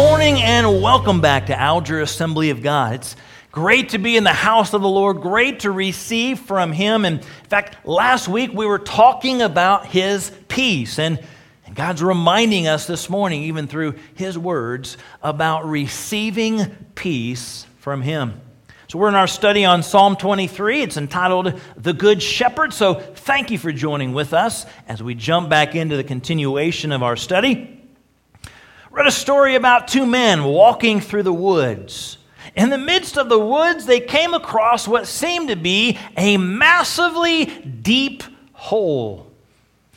morning and welcome back to Alger Assembly of God. It's great to be in the house of the Lord, great to receive from Him. And in fact, last week we were talking about His peace, and, and God's reminding us this morning, even through His words, about receiving peace from Him. So, we're in our study on Psalm 23. It's entitled The Good Shepherd. So, thank you for joining with us as we jump back into the continuation of our study read a story about two men walking through the woods. In the midst of the woods, they came across what seemed to be a massively deep hole.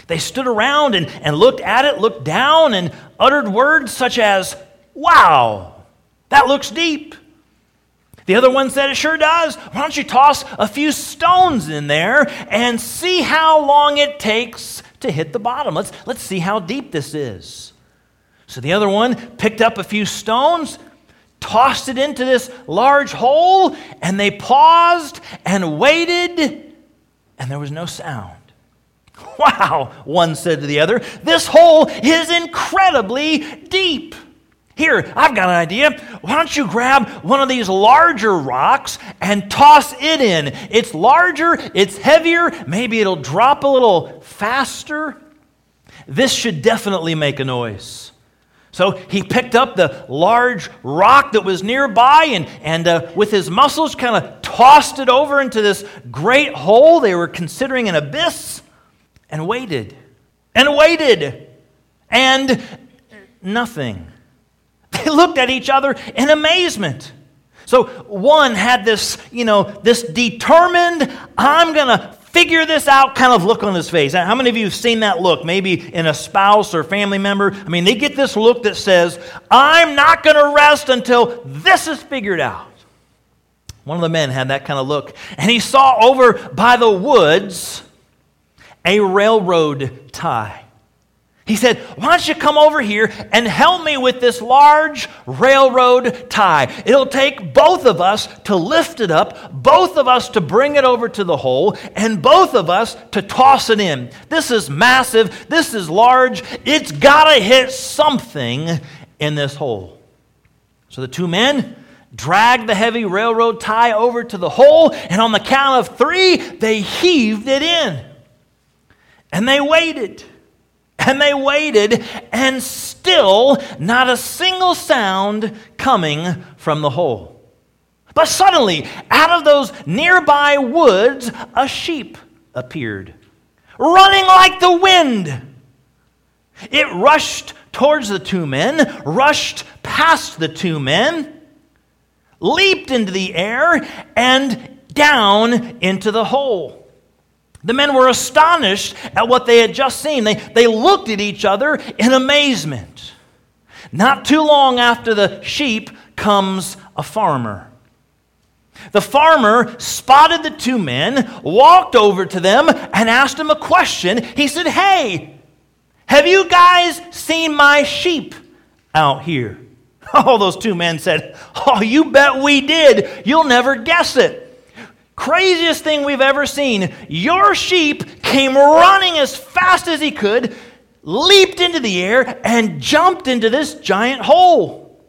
They stood around and, and looked at it, looked down, and uttered words such as, Wow, that looks deep. The other one said, It sure does. Why don't you toss a few stones in there and see how long it takes to hit the bottom? Let's, let's see how deep this is. So the other one picked up a few stones, tossed it into this large hole, and they paused and waited, and there was no sound. Wow, one said to the other, this hole is incredibly deep. Here, I've got an idea. Why don't you grab one of these larger rocks and toss it in? It's larger, it's heavier, maybe it'll drop a little faster. This should definitely make a noise. So he picked up the large rock that was nearby and, and uh, with his muscles kind of tossed it over into this great hole they were considering an abyss and waited and waited and nothing. They looked at each other in amazement. So one had this, you know, this determined, I'm going to figure this out kind of look on his face. How many of you have seen that look, maybe in a spouse or family member? I mean, they get this look that says, I'm not going to rest until this is figured out. One of the men had that kind of look, and he saw over by the woods a railroad tie. He said, Why don't you come over here and help me with this large railroad tie? It'll take both of us to lift it up, both of us to bring it over to the hole, and both of us to toss it in. This is massive. This is large. It's got to hit something in this hole. So the two men dragged the heavy railroad tie over to the hole, and on the count of three, they heaved it in. And they waited. And they waited, and still not a single sound coming from the hole. But suddenly, out of those nearby woods, a sheep appeared, running like the wind. It rushed towards the two men, rushed past the two men, leaped into the air, and down into the hole. The men were astonished at what they had just seen. They, they looked at each other in amazement. Not too long after the sheep comes a farmer. The farmer spotted the two men, walked over to them, and asked them a question. He said, Hey, have you guys seen my sheep out here? Oh, those two men said, Oh, you bet we did. You'll never guess it. Craziest thing we've ever seen. Your sheep came running as fast as he could, leaped into the air, and jumped into this giant hole.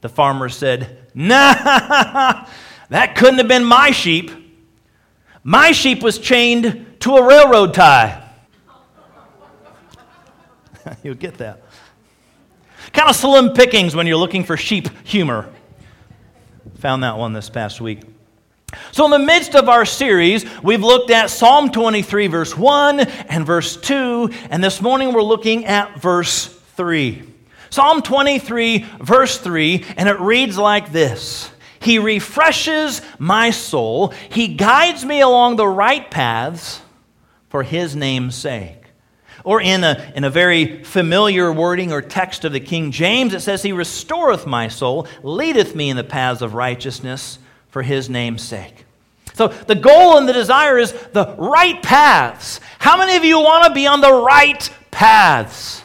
The farmer said, Nah, that couldn't have been my sheep. My sheep was chained to a railroad tie. You'll get that. Kind of slim pickings when you're looking for sheep humor. Found that one this past week. So, in the midst of our series, we've looked at Psalm 23, verse 1 and verse 2, and this morning we're looking at verse 3. Psalm 23, verse 3, and it reads like this He refreshes my soul, He guides me along the right paths for His name's sake. Or in a, in a very familiar wording or text of the King James, it says, He restoreth my soul, leadeth me in the paths of righteousness for his name's sake. So the goal and the desire is the right paths. How many of you want to be on the right paths?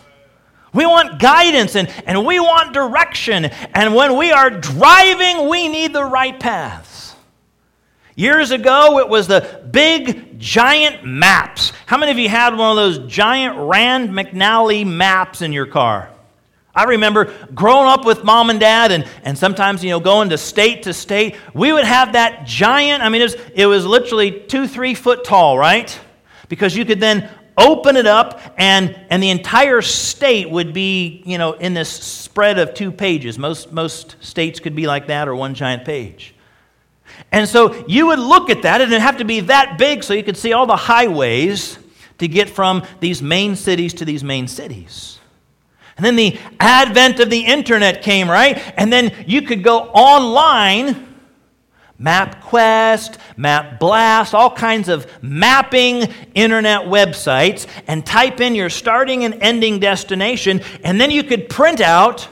We want guidance and, and we want direction. And when we are driving, we need the right paths. Years ago, it was the big, giant maps. How many of you had one of those giant Rand McNally maps in your car? I remember growing up with mom and dad and, and sometimes, you know, going to state to state. We would have that giant, I mean, it was, it was literally two, three foot tall, right? Because you could then open it up and, and the entire state would be, you know, in this spread of two pages. Most, most states could be like that or one giant page. And so you would look at that, and it'd have to be that big so you could see all the highways to get from these main cities to these main cities. And then the advent of the internet came, right? And then you could go online, MapQuest, MapBlast, all kinds of mapping internet websites, and type in your starting and ending destination, and then you could print out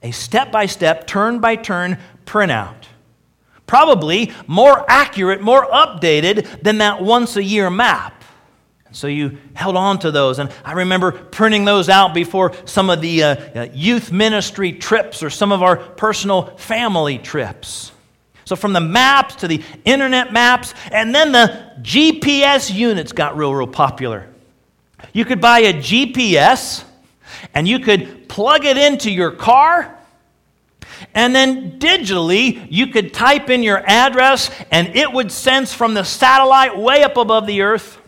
a step by step, turn by turn printout. Probably more accurate, more updated than that once a year map. So you held on to those. And I remember printing those out before some of the uh, uh, youth ministry trips or some of our personal family trips. So from the maps to the internet maps, and then the GPS units got real, real popular. You could buy a GPS and you could plug it into your car. And then digitally, you could type in your address and it would sense from the satellite way up above the earth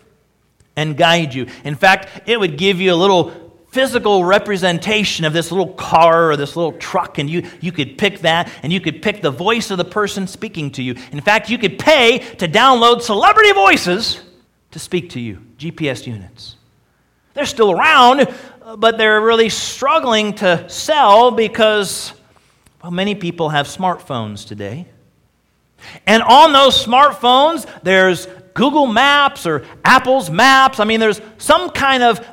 and guide you. In fact, it would give you a little physical representation of this little car or this little truck, and you, you could pick that, and you could pick the voice of the person speaking to you. In fact, you could pay to download celebrity voices to speak to you, GPS units. They're still around, but they're really struggling to sell because, well, many people have smartphones today. And on those smartphones, there's Google Maps or Apple's Maps. I mean, there's some kind of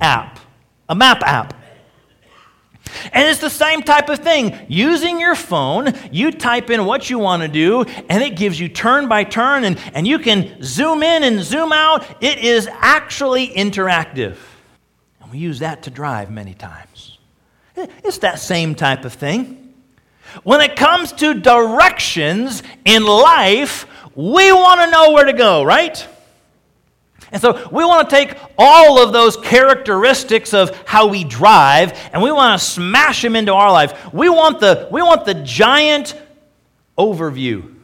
app, a map app. And it's the same type of thing. Using your phone, you type in what you want to do, and it gives you turn by turn, and, and you can zoom in and zoom out. It is actually interactive. And we use that to drive many times. It's that same type of thing. When it comes to directions in life, we want to know where to go, right? And so we want to take all of those characteristics of how we drive and we want to smash them into our life. We want the, we want the giant overview.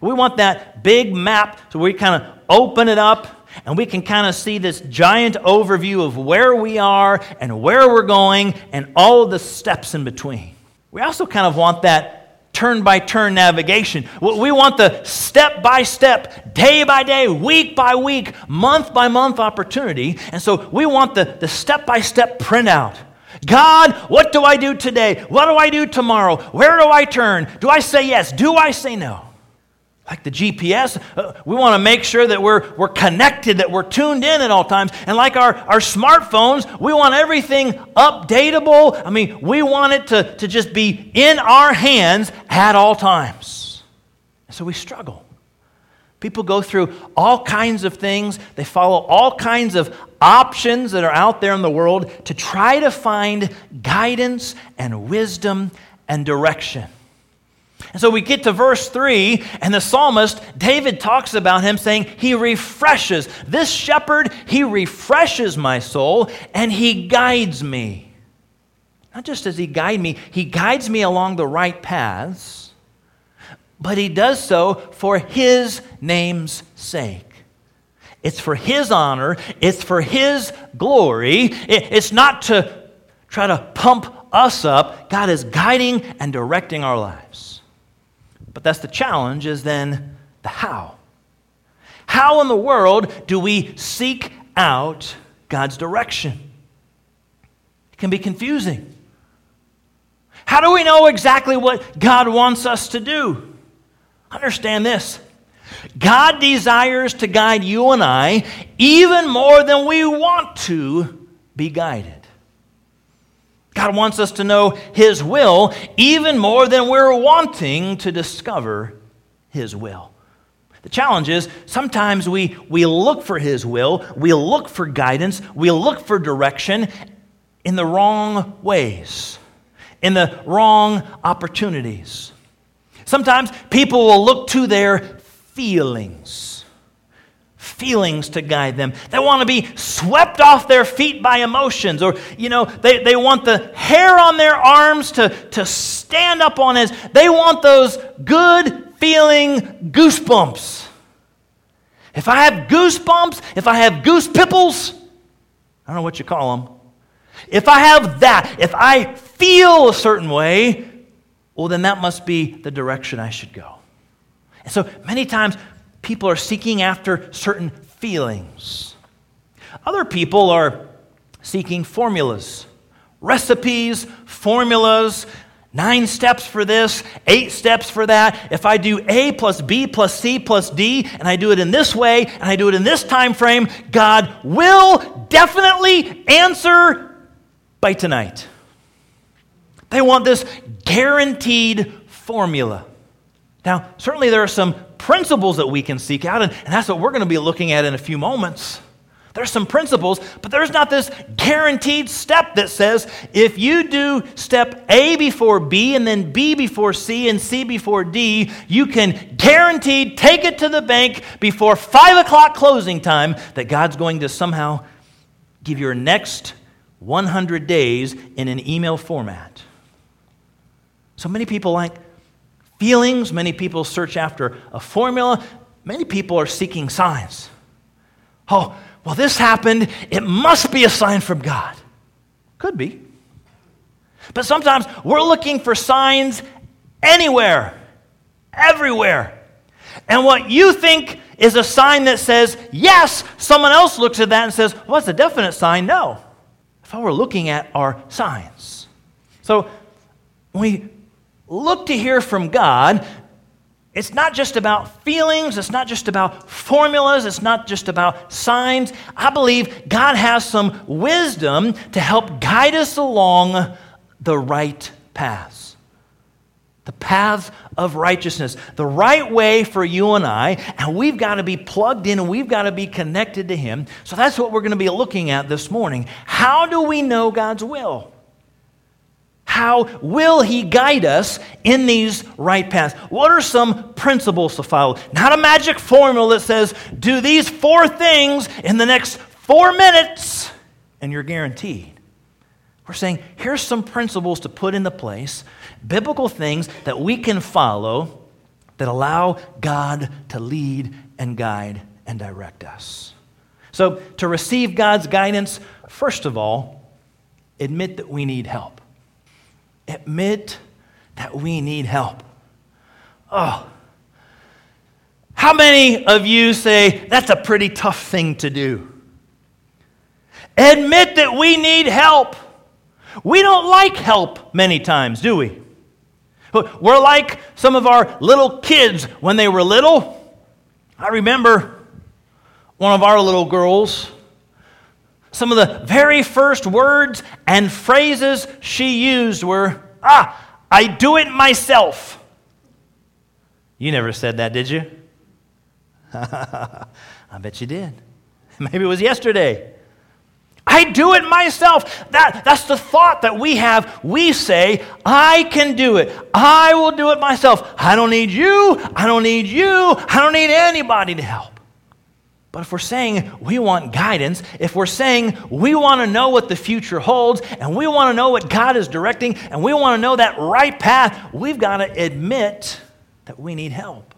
We want that big map so we kind of open it up and we can kind of see this giant overview of where we are and where we're going and all the steps in between. We also kind of want that turn by turn navigation. We want the step by step, day by day, week by week, month by month opportunity. And so we want the step by step printout. God, what do I do today? What do I do tomorrow? Where do I turn? Do I say yes? Do I say no? Like the GPS, uh, we want to make sure that we're, we're connected, that we're tuned in at all times. And like our, our smartphones, we want everything updatable. I mean, we want it to, to just be in our hands at all times. so we struggle. People go through all kinds of things, they follow all kinds of options that are out there in the world to try to find guidance and wisdom and direction. And so we get to verse 3, and the psalmist, David talks about him saying, He refreshes. This shepherd, he refreshes my soul, and he guides me. Not just does he guide me, he guides me along the right paths, but he does so for his name's sake. It's for his honor, it's for his glory. It's not to try to pump us up. God is guiding and directing our lives. But that's the challenge, is then the how. How in the world do we seek out God's direction? It can be confusing. How do we know exactly what God wants us to do? Understand this God desires to guide you and I even more than we want to be guided. God wants us to know His will even more than we're wanting to discover His will. The challenge is sometimes we, we look for His will, we look for guidance, we look for direction in the wrong ways, in the wrong opportunities. Sometimes people will look to their feelings feelings to guide them. They want to be swept off their feet by emotions, or, you know, they, they want the hair on their arms to, to stand up on his. They want those good feeling goosebumps. If I have goosebumps, if I have goose pimples, I don't know what you call them. If I have that, if I feel a certain way, well, then that must be the direction I should go. And so many times people are seeking after certain feelings. Other people are seeking formulas, recipes, formulas, nine steps for this, eight steps for that. If I do A plus B plus C plus D, and I do it in this way, and I do it in this time frame, God will definitely answer by tonight. They want this guaranteed formula. Now, certainly there are some principles that we can seek out, and, and that's what we're going to be looking at in a few moments. There's some principles, but there's not this guaranteed step that says if you do step A before B and then B before C and C before D, you can guaranteed take it to the bank before 5 o'clock closing time that God's going to somehow give your next 100 days in an email format. So many people like feelings, many people search after a formula, many people are seeking signs. Oh, well, this happened. It must be a sign from God. Could be. But sometimes we're looking for signs anywhere, everywhere. And what you think is a sign that says yes, someone else looks at that and says, well, that's a definite sign. No. If I were looking at our signs. So when we look to hear from God, it's not just about feelings, it's not just about formulas, it's not just about signs. I believe God has some wisdom to help guide us along the right paths. The paths of righteousness, the right way for you and I, and we've got to be plugged in and we've got to be connected to Him. So that's what we're going to be looking at this morning. How do we know God's will? How will He guide us in these right paths? What are some principles to follow? Not a magic formula that says, do these four things in the next four minutes, and you're guaranteed. We're saying, here's some principles to put into place, biblical things that we can follow that allow God to lead and guide and direct us. So, to receive God's guidance, first of all, admit that we need help admit that we need help. Oh, how many of you say that's a pretty tough thing to do? Admit that we need help. We don't like help many times, do we? We're like some of our little kids when they were little. I remember one of our little girls some of the very first words and phrases she used were, Ah, I do it myself. You never said that, did you? I bet you did. Maybe it was yesterday. I do it myself. That, that's the thought that we have. We say, I can do it. I will do it myself. I don't need you. I don't need you. I don't need anybody to help. But if we're saying we want guidance, if we're saying we want to know what the future holds, and we want to know what God is directing, and we want to know that right path, we've got to admit that we need help.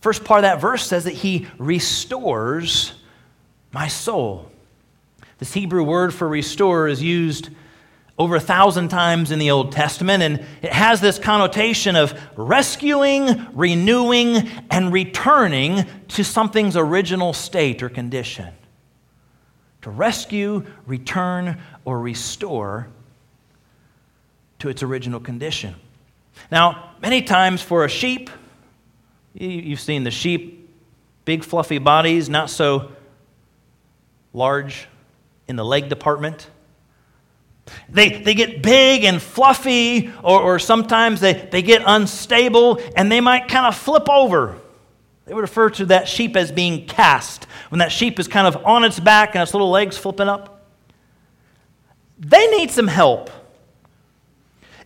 First part of that verse says that He restores my soul. This Hebrew word for restore is used over a thousand times in the Old Testament, and it has this connotation of rescuing, renewing, and returning to something's original state or condition. To rescue, return, or restore to its original condition. Now, many times for a sheep, you've seen the sheep, big fluffy bodies, not so large in the leg department they, they get big and fluffy, or, or sometimes they, they get unstable and they might kind of flip over. They would refer to that sheep as being cast, when that sheep is kind of on its back and its little legs flipping up. They need some help.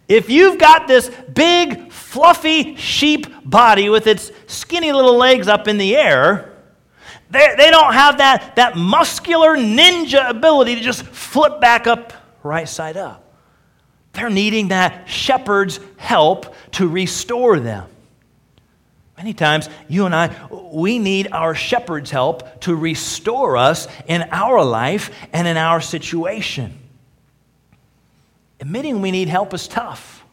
If you've got this big, fluffy sheep body with its skinny little legs up in the air, They, they don't have that, that muscular ninja ability to just flip back up right side up. They're needing that shepherd's help to restore them. Many times, you and I, we need our shepherd's help to restore us in our life and in our situation. Admitting we need help is tough.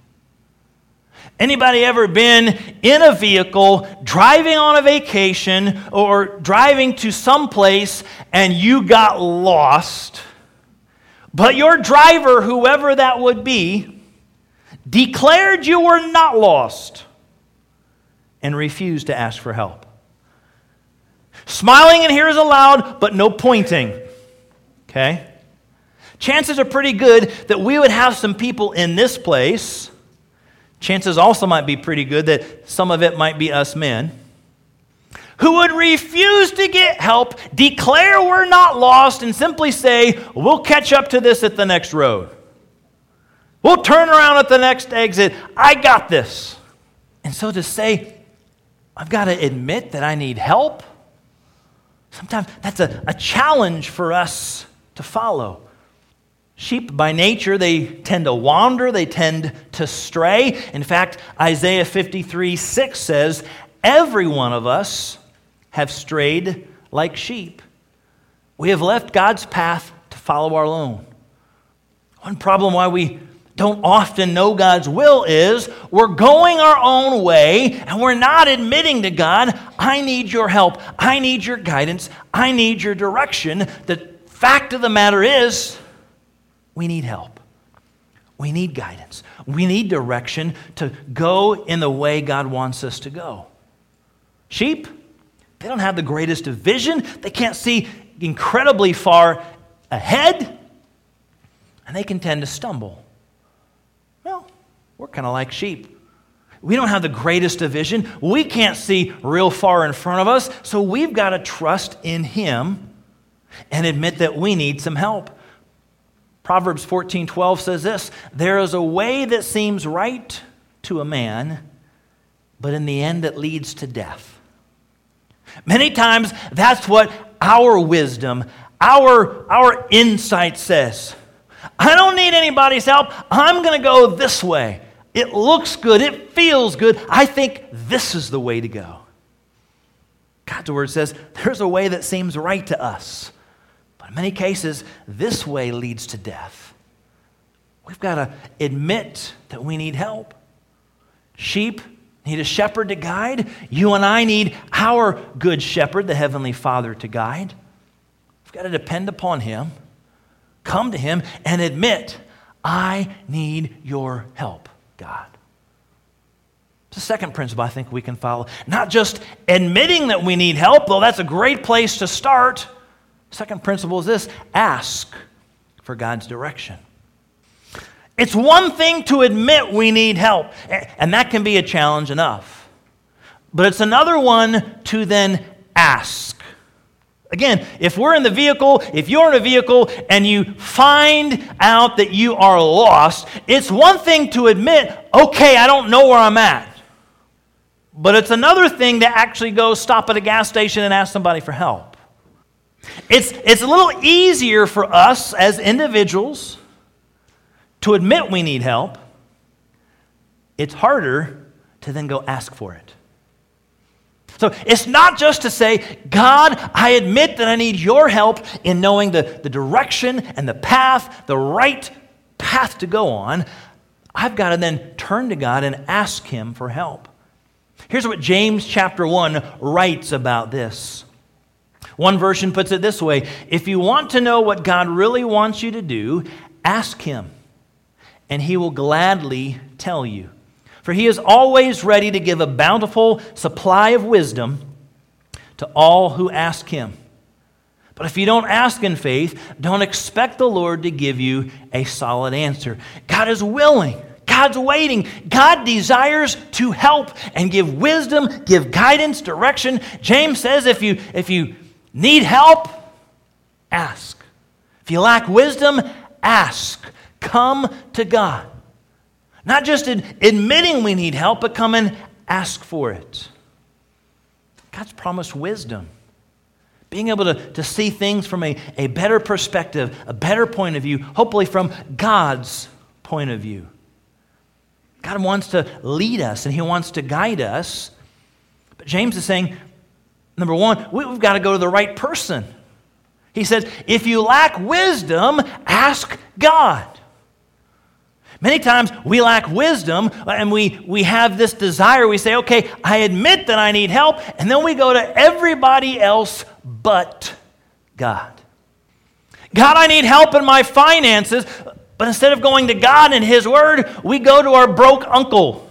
Anybody ever been in a vehicle, driving on a vacation, or driving to some place and you got lost? But your driver, whoever that would be, declared you were not lost and refused to ask for help. Smiling in here is allowed, but no pointing. Okay? Chances are pretty good that we would have some people in this place. Chances also might be pretty good that some of it might be us men who would refuse to get help, declare we're not lost, and simply say, We'll catch up to this at the next road. We'll turn around at the next exit. I got this. And so to say, I've got to admit that I need help, sometimes that's a, a challenge for us to follow. Sheep, by nature, they tend to wander, they tend to stray. In fact, Isaiah 53 6 says, Every one of us have strayed like sheep. We have left God's path to follow our own. One problem why we don't often know God's will is we're going our own way and we're not admitting to God, I need your help, I need your guidance, I need your direction. The fact of the matter is, we need help. We need guidance. We need direction to go in the way God wants us to go. Sheep, they don't have the greatest of vision. They can't see incredibly far ahead, and they can tend to stumble. Well, we're kind of like sheep. We don't have the greatest of vision. We can't see real far in front of us, so we've got to trust in Him and admit that we need some help. Proverbs 14:12 says this, there is a way that seems right to a man, but in the end it leads to death. Many times, that's what our wisdom, our, our insight says. I don't need anybody's help. I'm going to go this way. It looks good. It feels good. I think this is the way to go. God's word says there's a way that seems right to us. But in many cases, this way leads to death. We've got to admit that we need help. Sheep need a shepherd to guide. You and I need our good shepherd, the Heavenly Father, to guide. We've got to depend upon Him, come to Him, and admit, I need your help, God. It's the second principle I think we can follow. Not just admitting that we need help, though that's a great place to start. Second principle is this ask for God's direction. It's one thing to admit we need help, and that can be a challenge enough. But it's another one to then ask. Again, if we're in the vehicle, if you're in a vehicle and you find out that you are lost, it's one thing to admit, okay, I don't know where I'm at. But it's another thing to actually go stop at a gas station and ask somebody for help. It's, it's a little easier for us as individuals to admit we need help, it's harder to then go ask for it. So it's not just to say, God, I admit that I need your help in knowing the, the direction and the path, the right path to go on. I've got to then turn to God and ask Him for help. Here's what James chapter 1 writes about this. One version puts it this way If you want to know what God really wants you to do, ask Him and he will gladly tell you. For he is always ready to give a bountiful supply of wisdom to all who ask him. But if you don't ask in faith, don't expect the Lord to give you a solid answer. God is willing. God's waiting. God desires to help and give wisdom, give guidance, direction. James says if you, if you need help, ask. If you lack wisdom, ask. Come to God. Not just admitting we need help, but come and ask for it. God's promised wisdom. being able to, to see things from a, a better perspective, a better point of view, hopefully from God's point of view. God wants to lead us and He wants to guide us. But James is saying, number one, we've got to go to the right person. He says, if you lack wisdom, ask God. Many times we lack wisdom and we, we have this desire. We say, okay, I admit that I need help, and then we go to everybody else but God. God, I need help in my finances, but instead of going to God and His Word, we go to our broke uncle.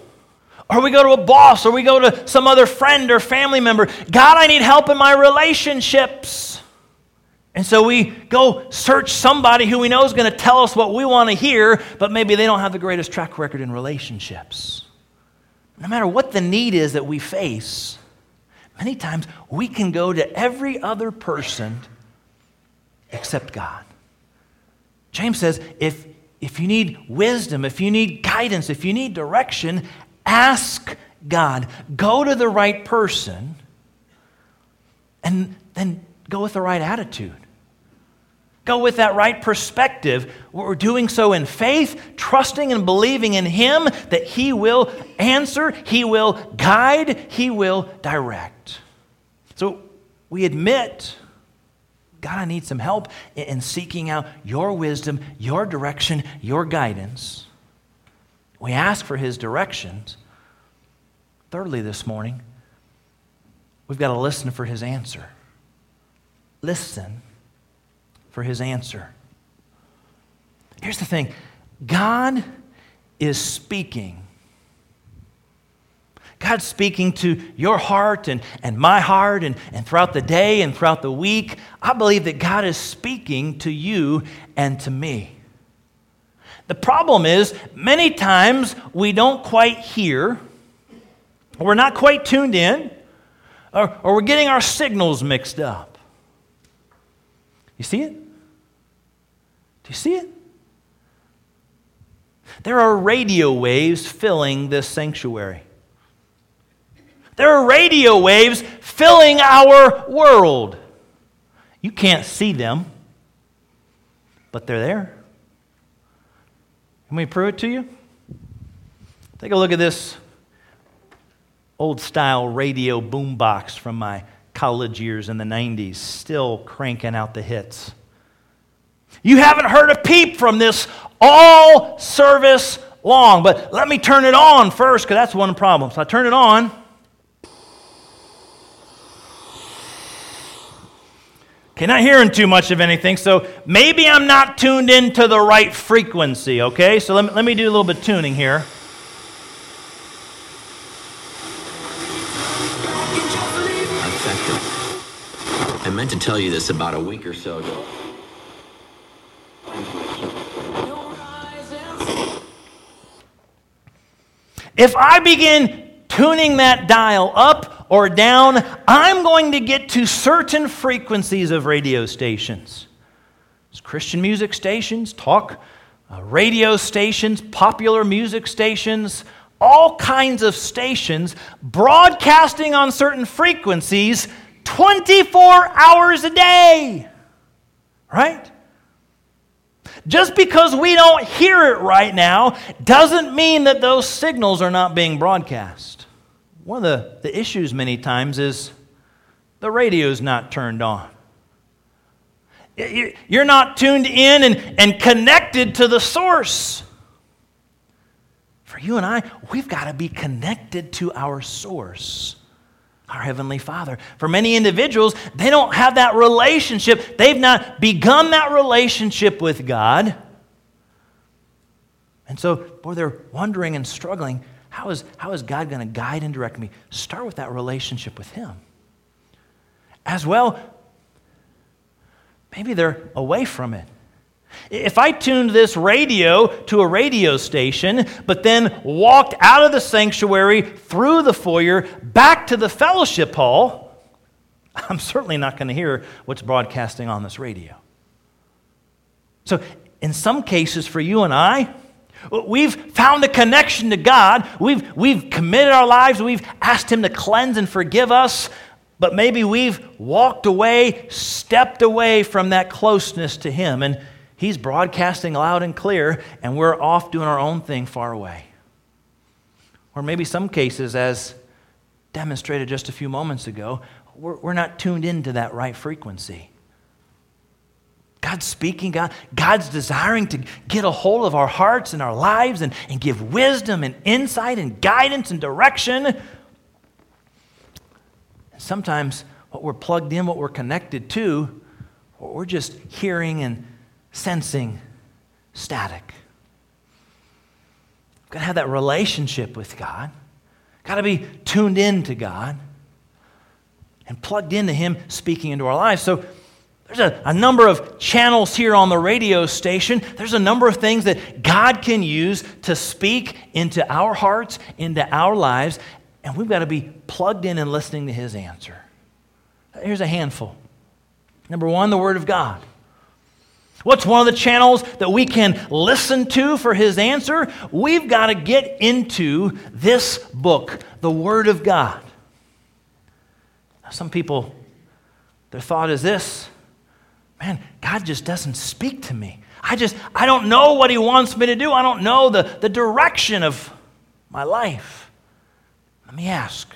Or we go to a boss, or we go to some other friend or family member. God, I need help in my relationships. And so we go search somebody who we know is going to tell us what we want to hear, but maybe they don't have the greatest track record in relationships. No matter what the need is that we face, many times we can go to every other person except God. James says if, if you need wisdom, if you need guidance, if you need direction, ask God. Go to the right person and then go with the right attitude go with that right perspective. We're doing so in faith, trusting and believing in Him that He will answer, He will guide, He will direct. So we admit, God, I need some help in seeking out your wisdom, your direction, your guidance. We ask for His directions. Thirdly, this morning, we've got to listen for His answer. Listen for his answer. Here's the thing God is speaking. God's speaking to your heart and, and my heart and, and throughout the day and throughout the week. I believe that God is speaking to you and to me. The problem is, many times we don't quite hear, we're not quite tuned in, or, or we're getting our signals mixed up. You see it? Do you see it? There are radio waves filling this sanctuary. There are radio waves filling our world. You can't see them, but they're there. Can we prove it to you? Take a look at this old style radio boombox from my college years in the 90s, still cranking out the hits. You haven't heard a peep from this all service long. But let me turn it on first because that's one problem. So I turn it on. Okay, not hearing too much of anything, so maybe I'm not tuned into the right frequency, okay? So let me, let me do a little bit of tuning here. I meant to tell you this about a week or so ago. If I begin tuning that dial up or down, I'm going to get to certain frequencies of radio stations. It's Christian music stations, talk uh, radio stations, popular music stations, all kinds of stations broadcasting on certain frequencies 24 hours a day. Right? Just because we don't hear it right now doesn't mean that those signals are not being broadcast. One of the, the issues many times is the radio's not turned on. You're not tuned in and, and connected to the source. For you and I, we've got to be connected to our source our Heavenly Father. For many individuals, they don't have that relationship. They've not begun that relationship with God. And so, boy, they're wondering and struggling how is, how is God going to guide and direct me? Start with that relationship with Him. As well, maybe they're away from it. If I tuned this radio to a radio station, but then walked out of the sanctuary, through the foyer, back to the fellowship hall, I'm certainly not going to hear what's broadcasting on this radio. So, in some cases, for you and I, we've found a connection to God. We've, we've committed our lives. We've asked Him to cleanse and forgive us. but maybe we've walked away, stepped away from that closeness to Him, and He's broadcasting loud and clear, and we're off doing our own thing far away. Or maybe some cases, as demonstrated just a few moments ago, we're, we're not tuned into that right frequency. God's speaking, God, God's desiring to get a hold of our hearts and our lives and, and give wisdom and insight and guidance and direction. Sometimes what we're plugged in, what we're connected to, we're just hearing and sensing static. We've got to have that relationship with God. Got to be tuned in to God and plugged into Him speaking into our lives. So there's a, a, number of channels here on the radio station. There's a number of things that God can use to speak into our hearts, into our lives, and we've got to be plugged in and listening to His answer. Here's a handful. Number one, the Word of God. What's one of the channels that we can listen to for His answer? We've got to get into this book, the Word of God. Now, Some people, their thought is this man, God just doesn't speak to me. I just, I don't know what He wants me to do. I don't know the, the direction of my life. Let me ask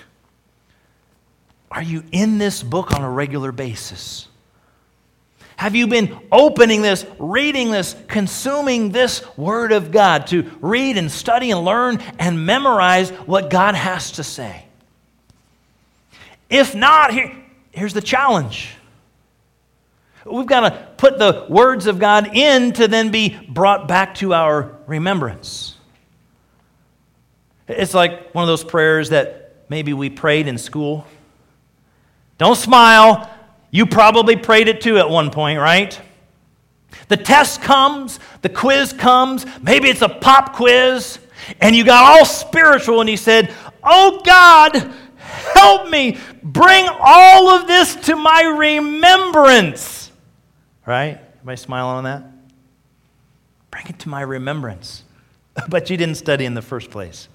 Are you in this book on a regular basis? Have you been opening this, reading this, consuming this Word of God to read and study and learn and memorize what God has to say? If not, here, here's the challenge We've got to put the words of God in to then be brought back to our remembrance. It's like one of those prayers that maybe we prayed in school. Don't smile. You probably prayed it too at one point, right? The test comes, the quiz comes, maybe it's a pop quiz, and you got all spiritual and you said, Oh God, help me bring all of this to my remembrance. Right? Everybody smiling on that? Bring it to my remembrance. but you didn't study in the first place.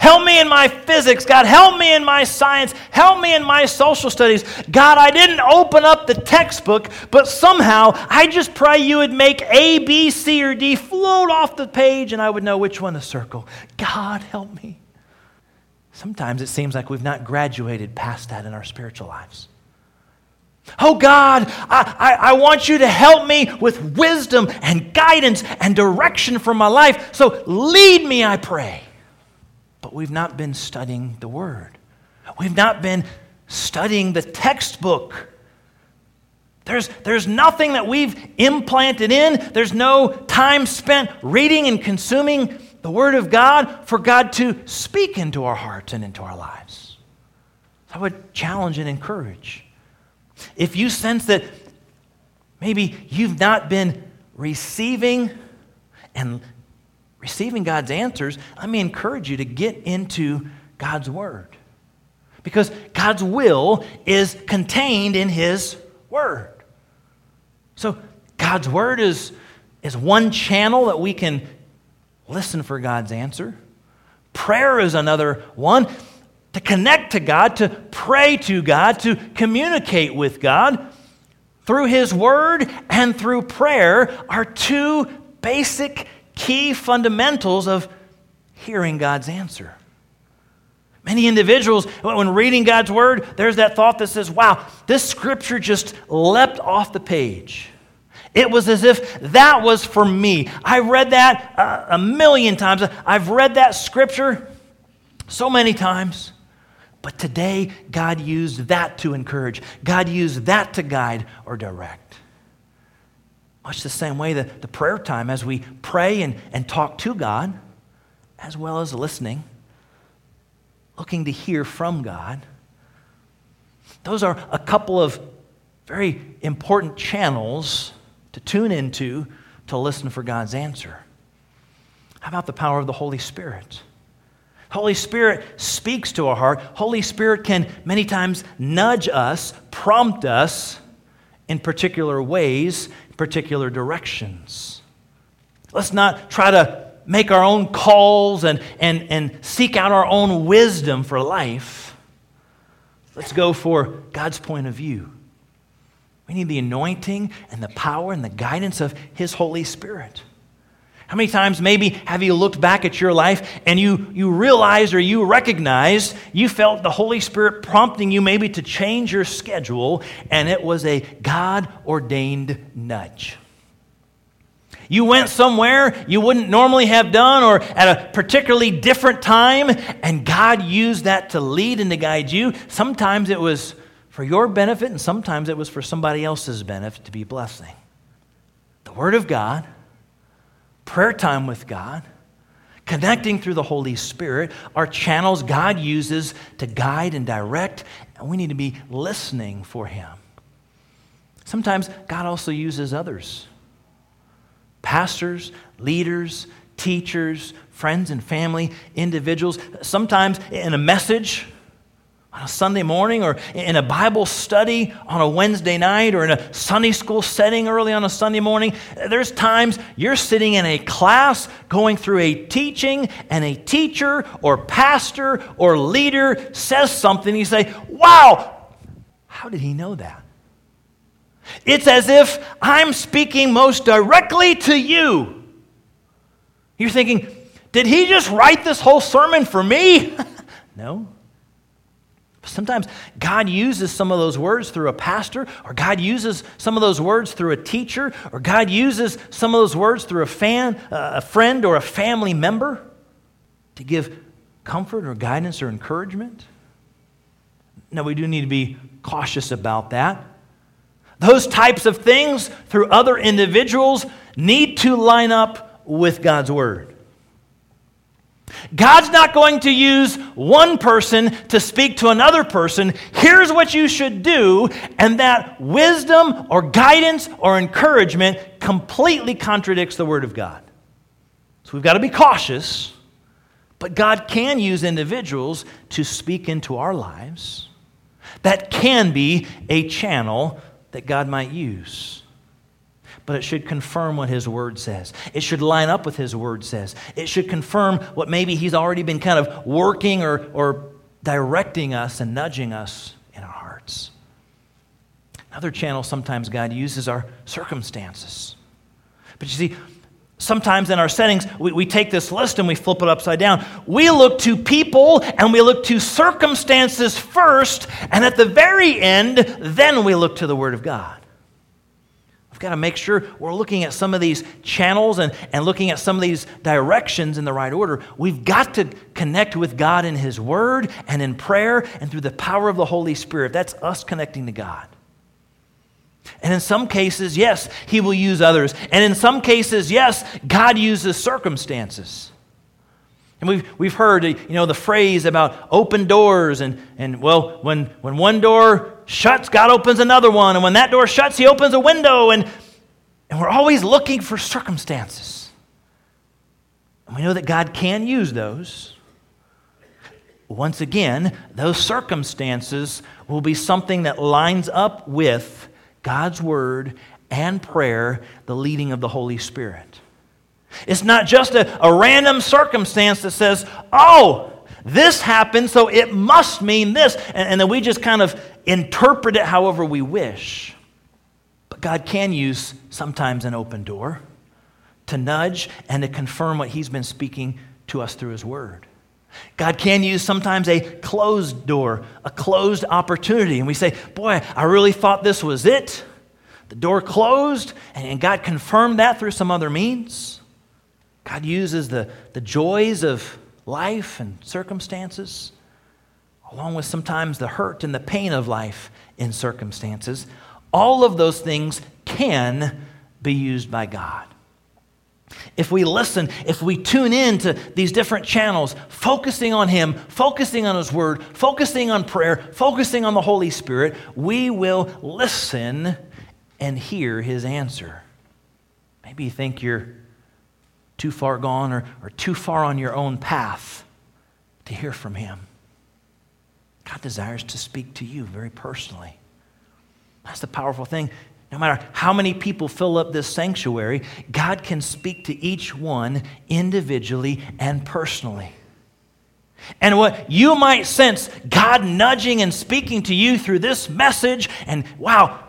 Help me in my physics, God. Help me in my science. Help me in my social studies. God, I didn't open up the textbook, but somehow I just pray you would make A, B, C, or D float off the page and I would know which one to circle. God, help me. Sometimes it seems like we've not graduated past that in our spiritual lives. Oh God, I, I, I, want you to help me with wisdom and guidance and direction for my life. So lead me, I pray. But we've not been studying the Word, we've not been studying the textbook. There's, there's nothing that we've implanted in, there's no time spent reading and consuming the Word of God for God to speak into our hearts and into our lives. I would challenge and encourage if you sense that maybe you've not been receiving and receiving God's answers, let me encourage you to get into God's Word. Because God's will is contained in His Word. So, God's Word is, is one channel that we can listen for God's answer. Prayer is another one to connect to God, to pray to God, to communicate with God through His Word and through prayer are two basic key fundamentals of hearing God's answer. Many individuals, when reading God's Word, there's that thought that says, wow, this scripture just leapt off the page. It was as if that was for me. I read that uh, a million times. I've read that scripture so many times. But today, God used that to encourage, God used that to guide or direct. Much the same way that the prayer time, as we pray and, and talk to God, as well as listening, looking to hear from God. Those are a couple of very important channels to tune into to listen for God's answer. How about the power of the Holy Spirit? Holy Spirit speaks to our heart. Holy Spirit can many times nudge us, prompt us in particular ways, particular directions. Let's not try to make our own calls and, and, and seek out our own wisdom for life. Let's go for God's point of view. We need the anointing and the power and the guidance of His Holy Spirit. How many times maybe have you looked back at your life and you, you realized or you recognized you felt the Holy Spirit prompting you maybe to change your schedule and it was a God ordained nudge? You went somewhere you wouldn't normally have done or at a particularly different time, and God used that to lead and to guide you. Sometimes it was for your benefit, and sometimes it was for somebody else's benefit to be a blessing. The Word of God prayer time with God, connecting through the Holy Spirit are channels God uses to guide and direct, and we need to be listening for Him. Sometimes God also uses others pastors, leaders, teachers, friends and family, individuals, sometimes in a message on a Sunday morning or in a Bible study on a Wednesday night or in a Sunday school setting early on a Sunday morning. There's times you're sitting in a class going through a teaching and a teacher or pastor or leader says something. You say, Wow, how did he know that? It's as if I'm speaking most directly to you. You're thinking, Did he just write this whole sermon for me? no. Sometimes God uses some of those words through a pastor, or God uses some of those words through a teacher, or God uses some of those words through a fan, uh, a friend, or a family member to give comfort or guidance or encouragement. Now, we do need to be cautious about that. Those types of things through other individuals need to line up with God's word. God's not going to use one person to speak to another person. Here's what you should do. And that wisdom or guidance or encouragement completely contradicts the Word of God. So we've got to be cautious. But God can use individuals to speak into our lives. That can be a channel that God might use but it should confirm what his word says. It should line up with his word says. It should confirm what maybe he's already been kind of working or, or directing us and nudging us in our hearts. Another channel sometimes God uses are circumstances. But you see, sometimes in our settings, we, we take this list and we flip it upside down. We look to people and we look to circumstances first, and at the very end, then we look to the Word of God got to make sure we're looking at some of these channels and, and looking at some of these directions in the right order. We've got to connect with God in His Word and in prayer and through the power of the Holy Spirit. That's us connecting to God. And in some cases, yes, He will use others. And in some cases, yes, God uses circumstances. And we've, we've heard, you know, the phrase about open doors and, and well, when, when one door shuts, God opens another one. And when that door shuts, He opens a window. And, and we're always looking for circumstances. And we know that God can use those. Once again, those circumstances will be something that lines up with God's Word and prayer, the leading of the Holy Spirit. It's not just a, a random circumstance that says, oh, this happened, so it must mean this. And, and then we just kind of interpret it however we wish. But God can use sometimes an open door to nudge and to confirm what He's been speaking to us through His Word. God can use sometimes a closed door, a closed opportunity. And we say, Boy, I really thought this was it. The door closed, and God confirmed that through some other means. God uses the, the joys of life and circumstances, along with sometimes the hurt and the pain of life in circumstances. All of those things can be used by God. If we listen, if we tune in to these different channels, focusing on Him, focusing on His Word, focusing on prayer, focusing on the Holy Spirit, we will listen and hear His answer. Maybe you think you're too far gone or, or too far on your own path to hear from Him. God desires to speak to you very personally. That's the powerful thing. No matter how many people fill up this sanctuary, God can speak to each one individually and personally. And what you might sense God nudging and speaking to you through this message, and wow,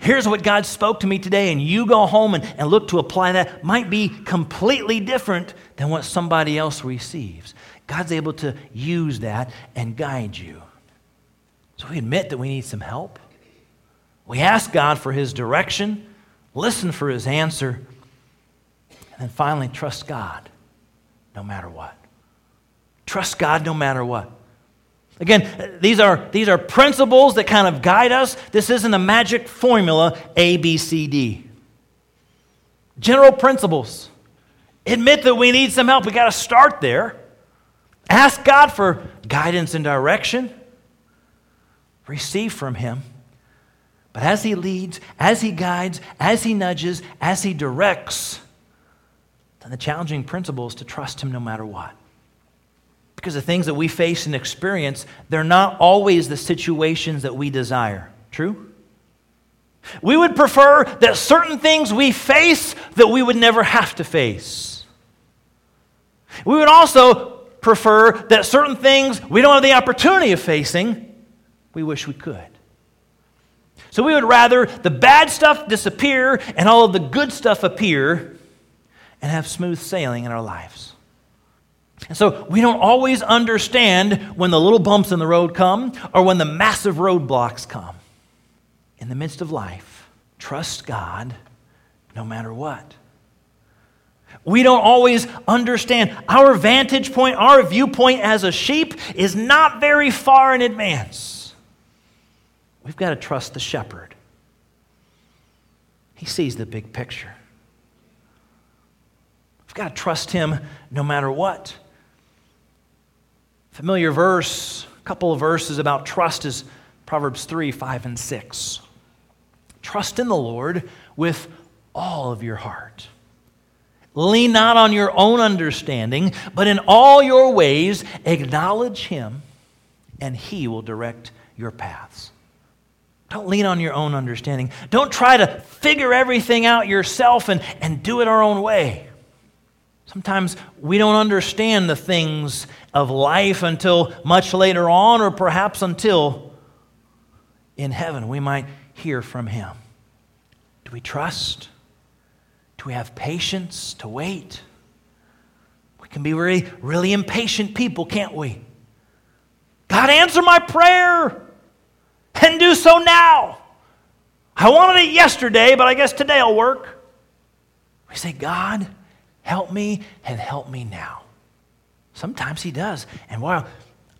here's what God spoke to me today, and you go home and, and look to apply that, might be completely different than what somebody else receives. God's able to use that and guide you. So we admit that we need some help. We ask God for His direction, listen for His answer, and then finally trust God no matter what. Trust God no matter what. Again, these are, these are principles that kind of guide us. This isn't a magic formula A, B, C, D. General principles. Admit that we need some help. We got to start there. Ask God for guidance and direction. Receive from Him. But as He leads, as He guides, as He nudges, as He directs, then the challenging principle is to trust Him no matter what. Because the things that we face and experience, they're not always the situations that we desire. True? We would prefer that certain things we face that we would never have to face. We would also prefer that certain things we don't have the opportunity of facing, we wish we could. So we would rather the bad stuff disappear and all of the good stuff appear and have smooth sailing in our lives. And so we don't always understand when the little bumps in the road come or when the massive roadblocks come. In the midst of life, trust God no matter what. We don't always understand. Our vantage point, our viewpoint as a sheep is not very far in advance. We've got to trust the shepherd. He sees the big picture. We've got to trust him no matter what. Familiar verse, a couple of verses about trust is Proverbs 3, 5, and 6. Trust in the Lord with all of your heart. Lean not on your own understanding, but in all your ways acknowledge Him, and He will direct your paths. Don't lean on your own understanding. Don't try to figure everything out yourself and, and do it our own way. Sometimes we don't understand the things of life until much later on, or perhaps until in heaven we might hear from Him. Do we trust? Do we have patience to wait? We can be really, really impatient people, can't we? God, answer my prayer and do so now. I wanted it yesterday, but I guess today will work. We say, God, Help me and help me now. Sometimes he does. And while,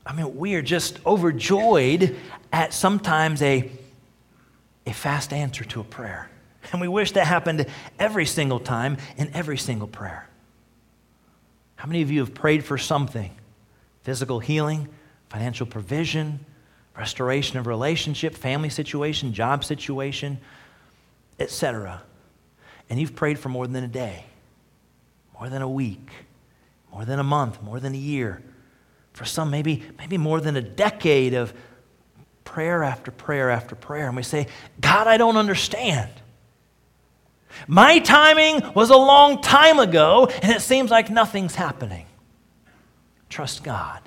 I mean, we are just overjoyed at sometimes a, a fast answer to a prayer. And we wish that happened every single time in every single prayer. How many of you have prayed for something? Physical healing, financial provision, restoration of relationship, family situation, job situation, etc. And you've prayed for more than a day more than a week, more than a month, more than a year. For some, maybe, maybe more than a decade of prayer after prayer after prayer. And we say, God, I don't understand. My timing was a long time ago, and it seems like nothing's happening. Trust God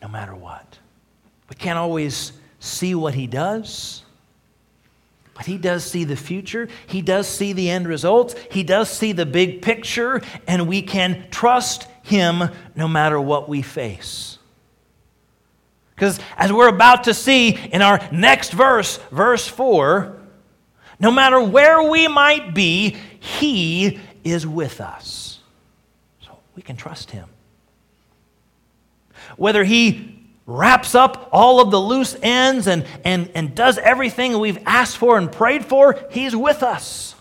no matter what. We can't always see what He does. But he does see the future. He does see the end results. He does see the big picture, and we can trust him no matter what we face. Because as we're about to see in our next verse, verse 4, no matter where we might be, he is with us. So we can trust him. Whether he wraps up all of the loose ends and, and, and does everything we've asked for and prayed for, He's with us.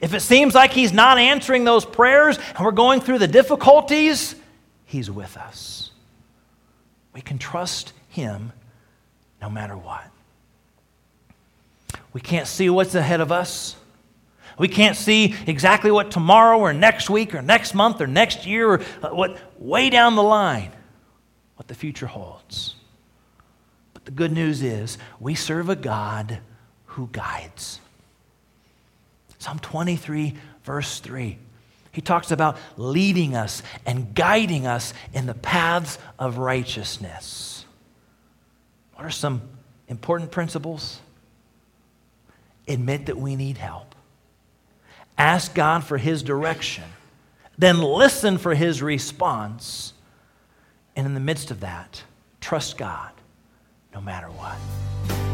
If it seems like He's not answering those prayers and we're going through the difficulties, He's with us. We can trust Him no matter what. We can't see what's ahead of us. We can't see exactly what tomorrow or next week or next month or next year or uh, what way down the line what the future holds. But the good news is we serve a God who guides. Psalm 23, verse 3. He talks about leading us and guiding us in the paths of righteousness. What are some important principles? Admit that we need help. Ask God for His direction. Then listen for His response. And in the midst of that, trust God no matter what.